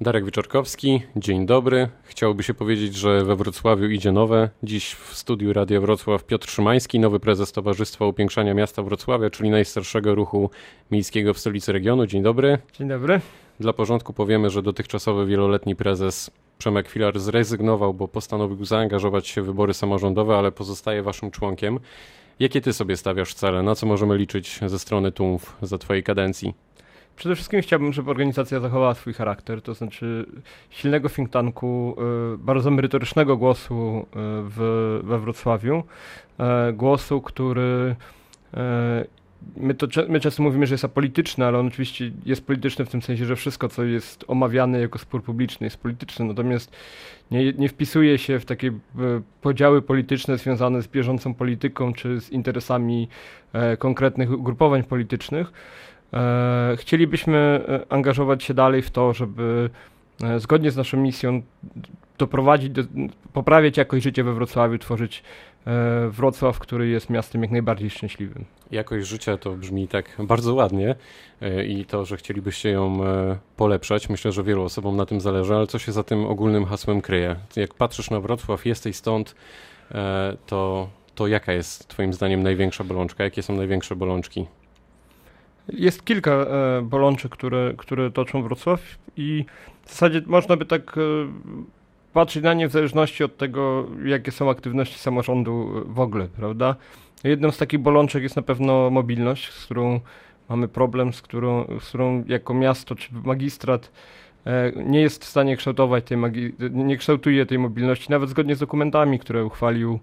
Darek Wieczorkowski, dzień dobry. Chciałoby się powiedzieć, że we Wrocławiu idzie nowe. Dziś w studiu Radia Wrocław Piotr Szymański, nowy prezes Towarzystwa Upiększania Miasta Wrocławia, czyli najstarszego ruchu miejskiego w stolicy regionu. Dzień dobry. Dzień dobry. Dla porządku powiemy, że dotychczasowy wieloletni prezes Przemek Filar zrezygnował, bo postanowił zaangażować się w wybory samorządowe, ale pozostaje waszym członkiem. Jakie ty sobie stawiasz cele? Na co możemy liczyć ze strony TUMF za twojej kadencji? Przede wszystkim chciałbym, żeby organizacja zachowała swój charakter, to znaczy silnego think tanku, y, bardzo merytorycznego głosu y, w, we Wrocławiu, y, głosu, który My, to, my często mówimy, że jest apolityczny, ale on oczywiście jest polityczny w tym sensie, że wszystko, co jest omawiane jako spór publiczny, jest polityczne, natomiast nie, nie wpisuje się w takie podziały polityczne związane z bieżącą polityką czy z interesami konkretnych ugrupowań politycznych. E, chcielibyśmy e, angażować się dalej w to, żeby e, zgodnie z naszą misją doprowadzić, do, poprawiać jakość życia we Wrocławiu, tworzyć Wrocław, który jest miastem jak najbardziej szczęśliwym. Jakość życia to brzmi tak bardzo ładnie i to, że chcielibyście ją polepszać, myślę, że wielu osobom na tym zależy, ale co się za tym ogólnym hasłem kryje? Jak patrzysz na Wrocław, jesteś stąd, to, to jaka jest Twoim zdaniem największa bolączka? Jakie są największe bolączki? Jest kilka e, bolączek, które, które toczą Wrocław i w zasadzie można by tak e, patrzeć na nie w zależności od tego, jakie są aktywności samorządu w ogóle, prawda? Jedną z takich bolączek jest na pewno mobilność, z którą mamy problem, z którą, z którą jako miasto czy magistrat e, nie jest w stanie kształtować tej nie kształtuje tej mobilności, nawet zgodnie z dokumentami, które uchwalił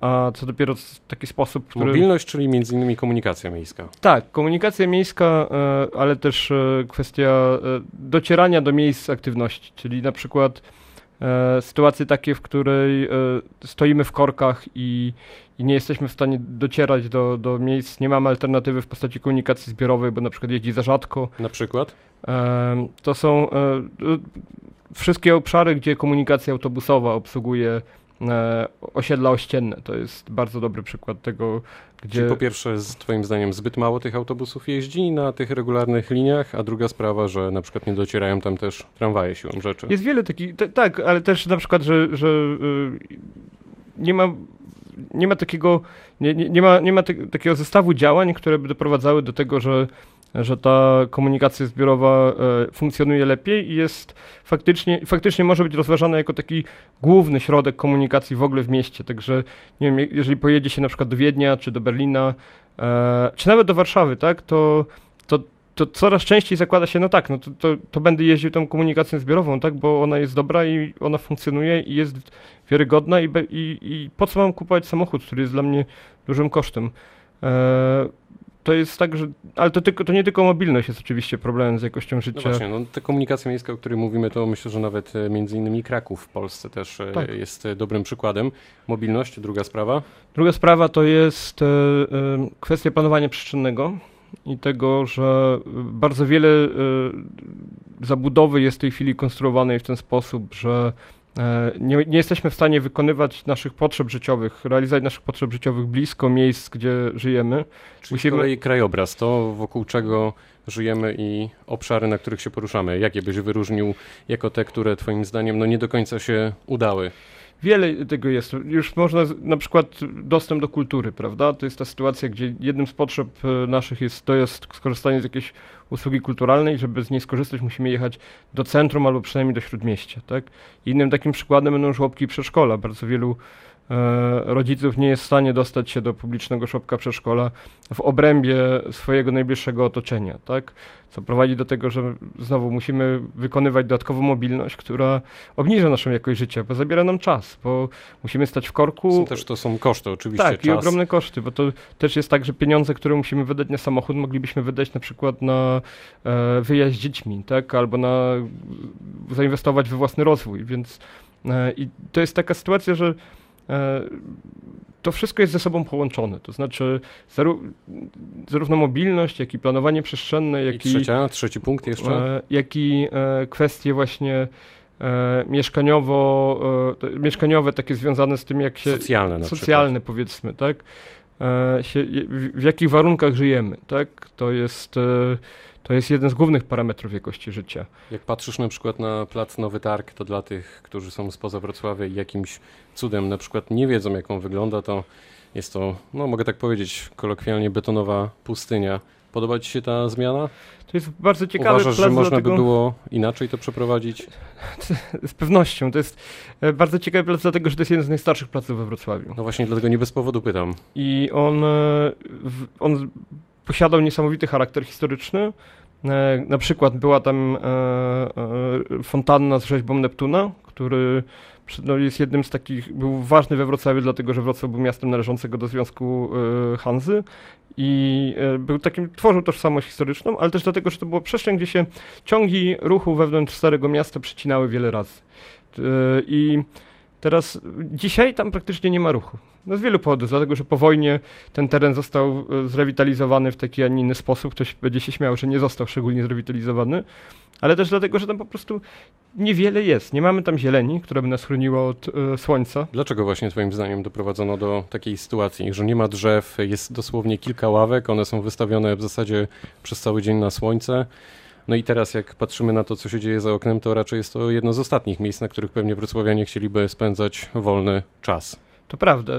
a co dopiero w taki sposób, który... Mobilność, czyli między innymi komunikacja miejska. Tak, komunikacja miejska, e, ale też e, kwestia docierania do miejsc aktywności, czyli na przykład sytuacje takie, w której stoimy w korkach i, i nie jesteśmy w stanie docierać do, do miejsc, nie mamy alternatywy w postaci komunikacji zbiorowej, bo na przykład jeździ za rzadko. Na przykład? To są wszystkie obszary, gdzie komunikacja autobusowa obsługuje E, osiedla ościenne. To jest bardzo dobry przykład tego, gdzie... Czyli po pierwsze, z twoim zdaniem zbyt mało tych autobusów jeździ na tych regularnych liniach, a druga sprawa, że na przykład nie docierają tam też tramwaje siłą rzeczy. Jest wiele takich, tak, ale też na przykład, że, że yy, nie ma nie ma takiego, nie, nie, nie ma, nie ma te, takiego zestawu działań, które by doprowadzały do tego, że że ta komunikacja zbiorowa e, funkcjonuje lepiej i jest faktycznie, faktycznie może być rozważana jako taki główny środek komunikacji w ogóle w mieście. Także nie wiem, jeżeli pojedzie się na przykład do Wiednia, czy do Berlina, e, czy nawet do Warszawy, tak, to, to, to coraz częściej zakłada się, no tak, no to, to, to będę jeździł tą komunikacją zbiorową, tak, bo ona jest dobra i ona funkcjonuje i jest wiarygodna i, i, i po co mam kupować samochód, który jest dla mnie dużym kosztem. E, to jest tak, że. Ale to, tylko, to nie tylko mobilność jest oczywiście problemem z jakością życia. No właśnie, no, ta komunikacja miejska, o której mówimy, to myślę, że nawet e, między innymi Kraków w Polsce też e, tak. jest e, dobrym przykładem. Mobilność, druga sprawa. Druga sprawa to jest kwestia planowania przestrzennego i tego, że bardzo wiele zabudowy jest w tej chwili konstruowanej w ten sposób, że nie, nie, jesteśmy w stanie wykonywać naszych potrzeb życiowych, realizować naszych potrzeb życiowych blisko miejsc, gdzie żyjemy. Czyli Musimy... z kolei krajobraz, to wokół czego żyjemy i obszary, na których się poruszamy. Jakie byś wyróżnił jako te, które twoim zdaniem no, nie do końca się udały? Wiele tego jest. Już można na przykład dostęp do kultury, prawda? To jest ta sytuacja, gdzie jednym z potrzeb e, naszych jest, to jest skorzystanie z jakiejś usługi kulturalnej. Żeby z niej skorzystać, musimy jechać do centrum albo przynajmniej do śródmieścia, tak? Innym takim przykładem będą żłobki i przedszkola. Bardzo wielu rodziców nie jest w stanie dostać się do publicznego szopka przedszkola w obrębie swojego najbliższego otoczenia, tak? Co prowadzi do tego, że znowu musimy wykonywać dodatkową mobilność, która obniża naszą jakość życia, bo zabiera nam czas, bo musimy stać w korku. Są też to są koszty oczywiście. Tak, czas. i ogromne koszty, bo to też jest tak, że pieniądze, które musimy wydać na samochód, moglibyśmy wydać na przykład na e, wyjazd z dziećmi, tak? Albo na zainwestować we własny rozwój, więc e, i to jest taka sytuacja, że E, to wszystko jest ze sobą połączone. To znaczy zarówno mobilność, jak i planowanie przestrzenne, jak i, trzecia, trzeci punkt jeszcze, e, jak i e, kwestie właśnie mieszkaniowo, mieszkaniowe takie związane z tym, jak się... Socjalne na Socjalne przykład. powiedzmy, tak? Się, w jakich warunkach żyjemy, tak? To jest to jest jeden z głównych parametrów jakości życia. Jak patrzysz na przykład na plac Nowy Targ, to dla tych, którzy są spoza Wrocławia i jakimś cudem na przykład nie wiedzą, jak on wygląda, to jest to, no mogę tak powiedzieć, kolokwialnie betonowa pustynia. Podoba Ci się ta zmiana? To jest bardzo ciekawy Uważasz, plac, że można dlatego... by było inaczej to przeprowadzić? Z pewnością. To jest e, bardzo ciekawy plac, dlatego że to jest jeden z najstarszych placów we Wrocławiu. No właśnie, dlatego nie bez powodu pytam. I on, e, on posiadał niesamowity charakter historyczny. E, na przykład była tam fontanna z rzeźbą Neptuna, który no, jest jednym z takich, był ważny we Wrocławiu, dlatego że Wrocław był miastem należącego do Związku Hanzy i e, był takim, tworzył tożsamość historyczną, ale też dlatego, że to było przestrzeń, gdzie się ciągi ruchu wewnątrz Starego Miasta przecinały wiele razy. E, I teraz, dzisiaj tam praktycznie nie ma ruchu. No z wielu powodów, dlatego że po wojnie ten teren został e, zrewitalizowany w taki, a nie inny sposób. Ktoś będzie się śmiał, że nie został szczególnie zrewitalizowany, ale też dlatego, że tam po prostu niewiele jest. Nie mamy tam zieleni, która by nas chroniła od e, słońca. Dlaczego właśnie Twoim zdaniem doprowadzono do takiej sytuacji, że nie ma drzew, jest dosłownie kilka ławek, one są wystawione w zasadzie przez cały dzień na słońce. No i teraz jak patrzymy na to, co się dzieje za oknem, to raczej jest to jedno z ostatnich miejsc, na których pewnie wrocławianie chcieliby spędzać wolny czas. To prawda.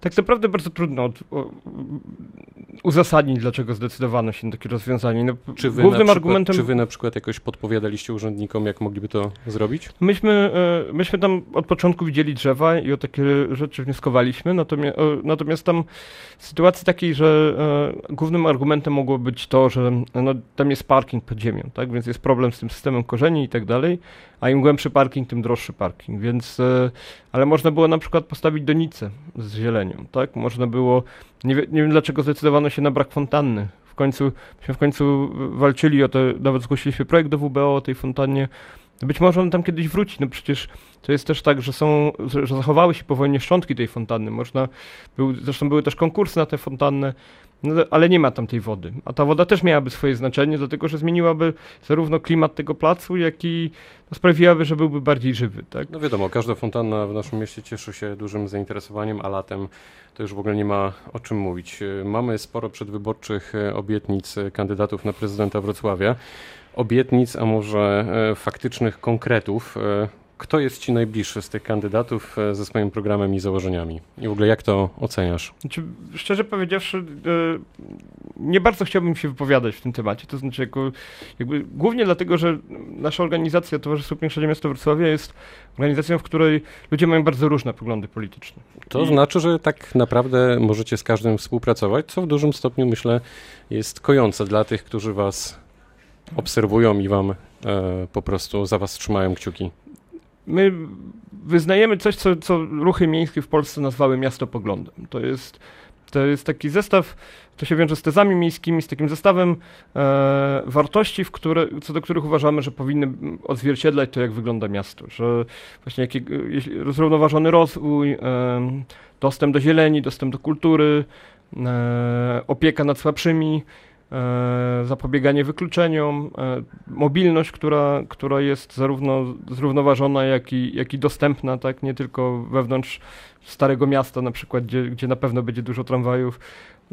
Tak naprawdę bardzo trudno od, o, uzasadnić, dlaczego zdecydowano się na takie rozwiązanie. No, czy, wy głównym przykład, argumentem... czy wy na przykład jakoś podpowiadaliście urzędnikom, jak mogliby to zrobić? Myśmy, e, myśmy tam od początku widzieli drzewa i o takie rzeczy wnioskowaliśmy, natomiast, natomiast tam w sytuacji takiej, że e, głównym argumentem mogło być to, że no, tam jest parking pod ziemią, tak? więc jest problem z tym systemem korzeni i tak dalej, a im głębszy parking, tym droższy parking, więc, e, ale można było na przykład postawić donicę z tak? Można było, nie, wie, nie wiem dlaczego zdecydowano się na brak fontanny. W końcu, myśmy w końcu walczyli o to, nawet zgłosiliśmy projekt do WBO o tej fontannie. Być może on tam kiedyś wróci, no przecież to jest też tak, że są, że zachowały się po wojnie szczątki tej fontanny. Można, był, zresztą były też konkursy na tę fontannę. No, ale nie ma tam tej wody. A ta woda też miałaby swoje znaczenie, dlatego że zmieniłaby zarówno klimat tego placu, jak i no, sprawiłaby, że byłby bardziej żywy. Tak? No wiadomo, każda fontanna w naszym mieście cieszy się dużym zainteresowaniem, a latem to już w ogóle nie ma o czym mówić. Mamy sporo przedwyborczych e, obietnic e, kandydatów na prezydenta Wrocławia. Obietnic, a może e, faktycznych konkretów. Kto jest Ci najbliższy z tych kandydatów e, ze swoim programem i założeniami? I w ogóle jak to oceniasz? Znaczy, szczerze powiedziawszy, e, nie bardzo chciałbym się wypowiadać w tym temacie. To znaczy, jako, jakby, głównie dlatego, że nasza organizacja Towarzystwo Pięknego Miasta Wrocławia jest organizacją, w której ludzie mają bardzo różne poglądy polityczne. To I... znaczy, że tak naprawdę możecie z każdym współpracować, co w dużym stopniu myślę jest kojące dla tych, którzy Was obserwują i Wam e, po prostu za Was trzymają kciuki my wyznajemy coś, co, co ruchy miejskie w Polsce nazwały miastopoglądem. To jest, to jest taki zestaw, to się wiąże z tezami miejskimi, z takim zestawem e, wartości, w które, co do których uważamy, że powinny odzwierciedlać to, jak wygląda miasto. Że właśnie jaki, zrównoważony rozwój, e, dostęp do zieleni, dostęp do kultury, e, opieka nad słabszymi, E, zapobieganie wykluczeniom, e, mobilność, która, która jest zarówno zrównoważona, jak i, jak i dostępna, tak, nie tylko wewnątrz Starego Miasta na przykład, gdzie, gdzie na pewno będzie dużo tramwajów.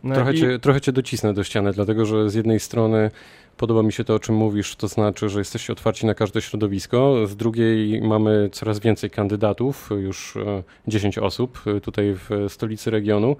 E, trochę, I... cię, trochę cię docisnę do ściany, dlatego że z jednej strony Podoba mi się to, o czym mówisz, to znaczy, że jesteście otwarci na każde środowisko. Z drugiej mamy coraz więcej kandydatów, już 10 osób tutaj w stolicy regionu.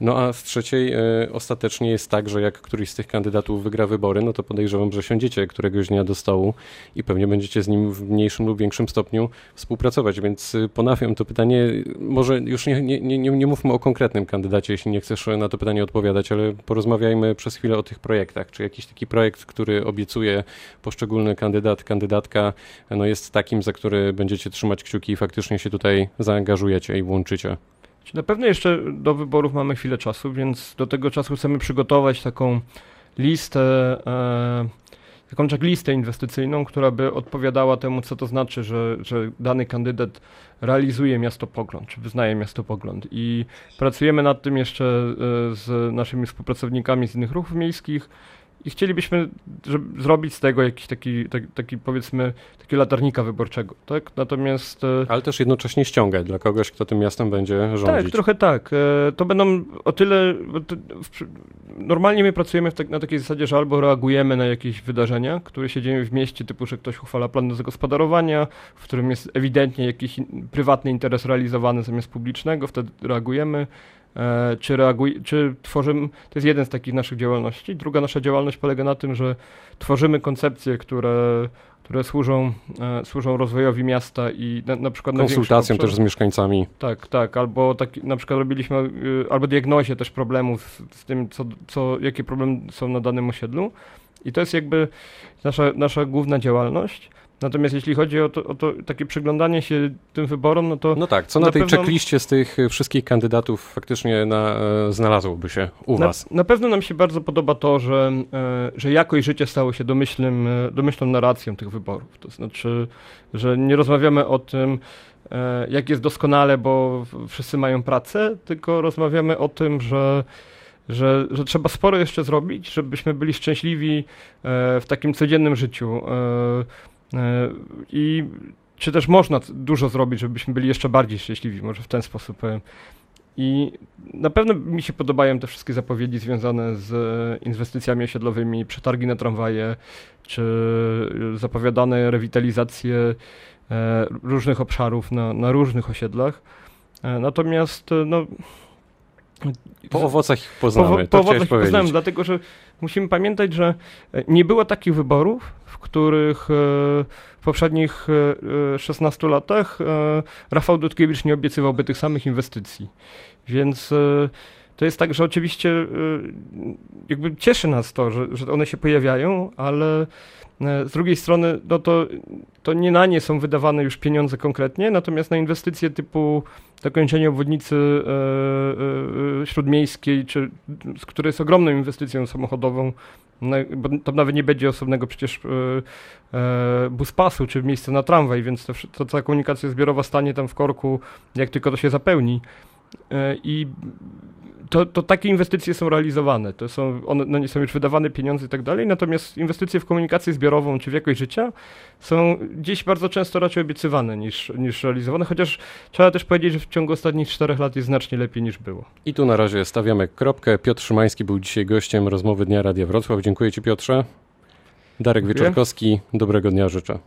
No a z trzeciej e, ostatecznie jest tak, że jak któryś z tych kandydatów wygra wybory, no to podejrzewam, że siądziecie któregoś dnia do stołu i pewnie będziecie z nim w mniejszym lub większym stopniu współpracować. Więc e, ponawiam to pytanie, może już nie, nie, nie, nie mówmy o konkretnym kandydacie, jeśli nie chcesz na to pytanie odpowiadać, ale porozmawiajmy przez chwilę o tych projektach. Czy jakiś taki projekt, który obiecuje poszczególny kandydat, kandydatka, no jest takim, za który będziecie trzymać kciuki i faktycznie się tutaj zaangażujecie i włączycie? Na pewno jeszcze do wyborów mamy chwilę czasu, więc do tego czasu chcemy przygotować taką listę, e, taką checklistę inwestycyjną, która by odpowiadała temu, co to znaczy, że, że dany kandydat realizuje miastopogląd, czy wyznaje miastopogląd. I pracujemy nad tym jeszcze e, z naszymi współpracownikami z innych ruchów miejskich i chcielibyśmy żeby zrobić z tego jakiś taki, taki, taki powiedzmy, taki latarnika wyborczego, tak? Natomiast... e, Ale też jednocześnie ściągać dla kogoś, kto tym miastem będzie rządzić. Tak, trochę tak. E, To będą o tyle. Normalnie my pracujemy tak, na takiej zasadzie, że albo reagujemy na jakieś wydarzenia, które się dzieją w mieście, typu, że ktoś uchwala plan do zagospodarowania, w którym jest ewidentnie jakiś prywatny interes realizowany zamiast publicznego, wtedy reagujemy. E, Czy, reaguj, czy tworzymy, to jest jeden z takich naszych działalności. Druga nasza działalność polega na tym, że tworzymy koncepcje, które, które służą, e, służą rozwojowi miasta i na, na przykład obszarach- też z mieszkańcami. tak, tak, albo taki, na przykład robiliśmy, y, albo diagnozie też problemów z, z tym, co, co, jakie problemy są na danym osiedlu. I to jest jakby nasza, nasza główna działalność. Natomiast jeśli chodzi o to, o to takie przyglądanie się tym wyborom, no to No tak, co na, Na tej pewno- checkliście z tych y, wszystkich kandydatów faktycznie na, e, znalazłoby się u na, was? na pewno nam się bardzo podoba to, że, e, że jakość życia stało się domyślnym, e, domyślną narracją tych wyborów. To znaczy, że nie rozmawiamy o tym, e, jak jest doskonale, bo wszyscy mają pracę, tylko rozmawiamy o tym, że, że, że trzeba sporo jeszcze zrobić, żebyśmy byli szczęśliwi e, w takim codziennym życiu. E, I czy też można dużo zrobić, żebyśmy byli jeszcze bardziej szczęśliwi, może w ten sposób. I na pewno mi się podobają te wszystkie zapowiedzi związane z inwestycjami osiedlowymi, przetargi na tramwaje, czy zapowiadane rewitalizacje e, różnych obszarów na, na różnych osiedlach. E, Natomiast no, Po owocach ich poznamy, po, to po powiedzieć. poznałem, dlatego że musimy pamiętać, że e, nie było takich wyborów, w których e, w poprzednich e, e, 16 latach Rafał Dudkiewicz nie obiecywałby tych samych inwestycji. Więc to jest tak, że oczywiście e, jakby cieszy nas to, że, że one się pojawiają, ale e, z drugiej strony no to, to nie na nie są wydawane już pieniądze konkretnie, natomiast na inwestycje typu dokończenie obwodnicy e, e, śródmiejskiej, czy, z której jest ogromną inwestycją samochodową, bo tam nawet nie będzie osobnego przecież buspasu, czy miejsca na tramwaj, więc to, to cała komunikacja zbiorowa stanie tam w korku, jak tylko to się zapełni. I to, to takie inwestycje są realizowane, to są, one, na nie są już wydawane pieniądze i tak dalej, natomiast inwestycje w komunikację zbiorową czy w jakość życia są gdzieś bardzo często raczej obiecywane niż, niż realizowane, chociaż trzeba też powiedzieć, że w ciągu ostatnich czterech lat jest znacznie lepiej niż było. I tu na razie stawiamy kropkę. Piotr Szymański był dzisiaj gościem rozmowy Dnia Radia Wrocław. Dziękuję Ci Piotrze. Darek Dziękuję. Wieczorkowski, dobrego dnia życzę.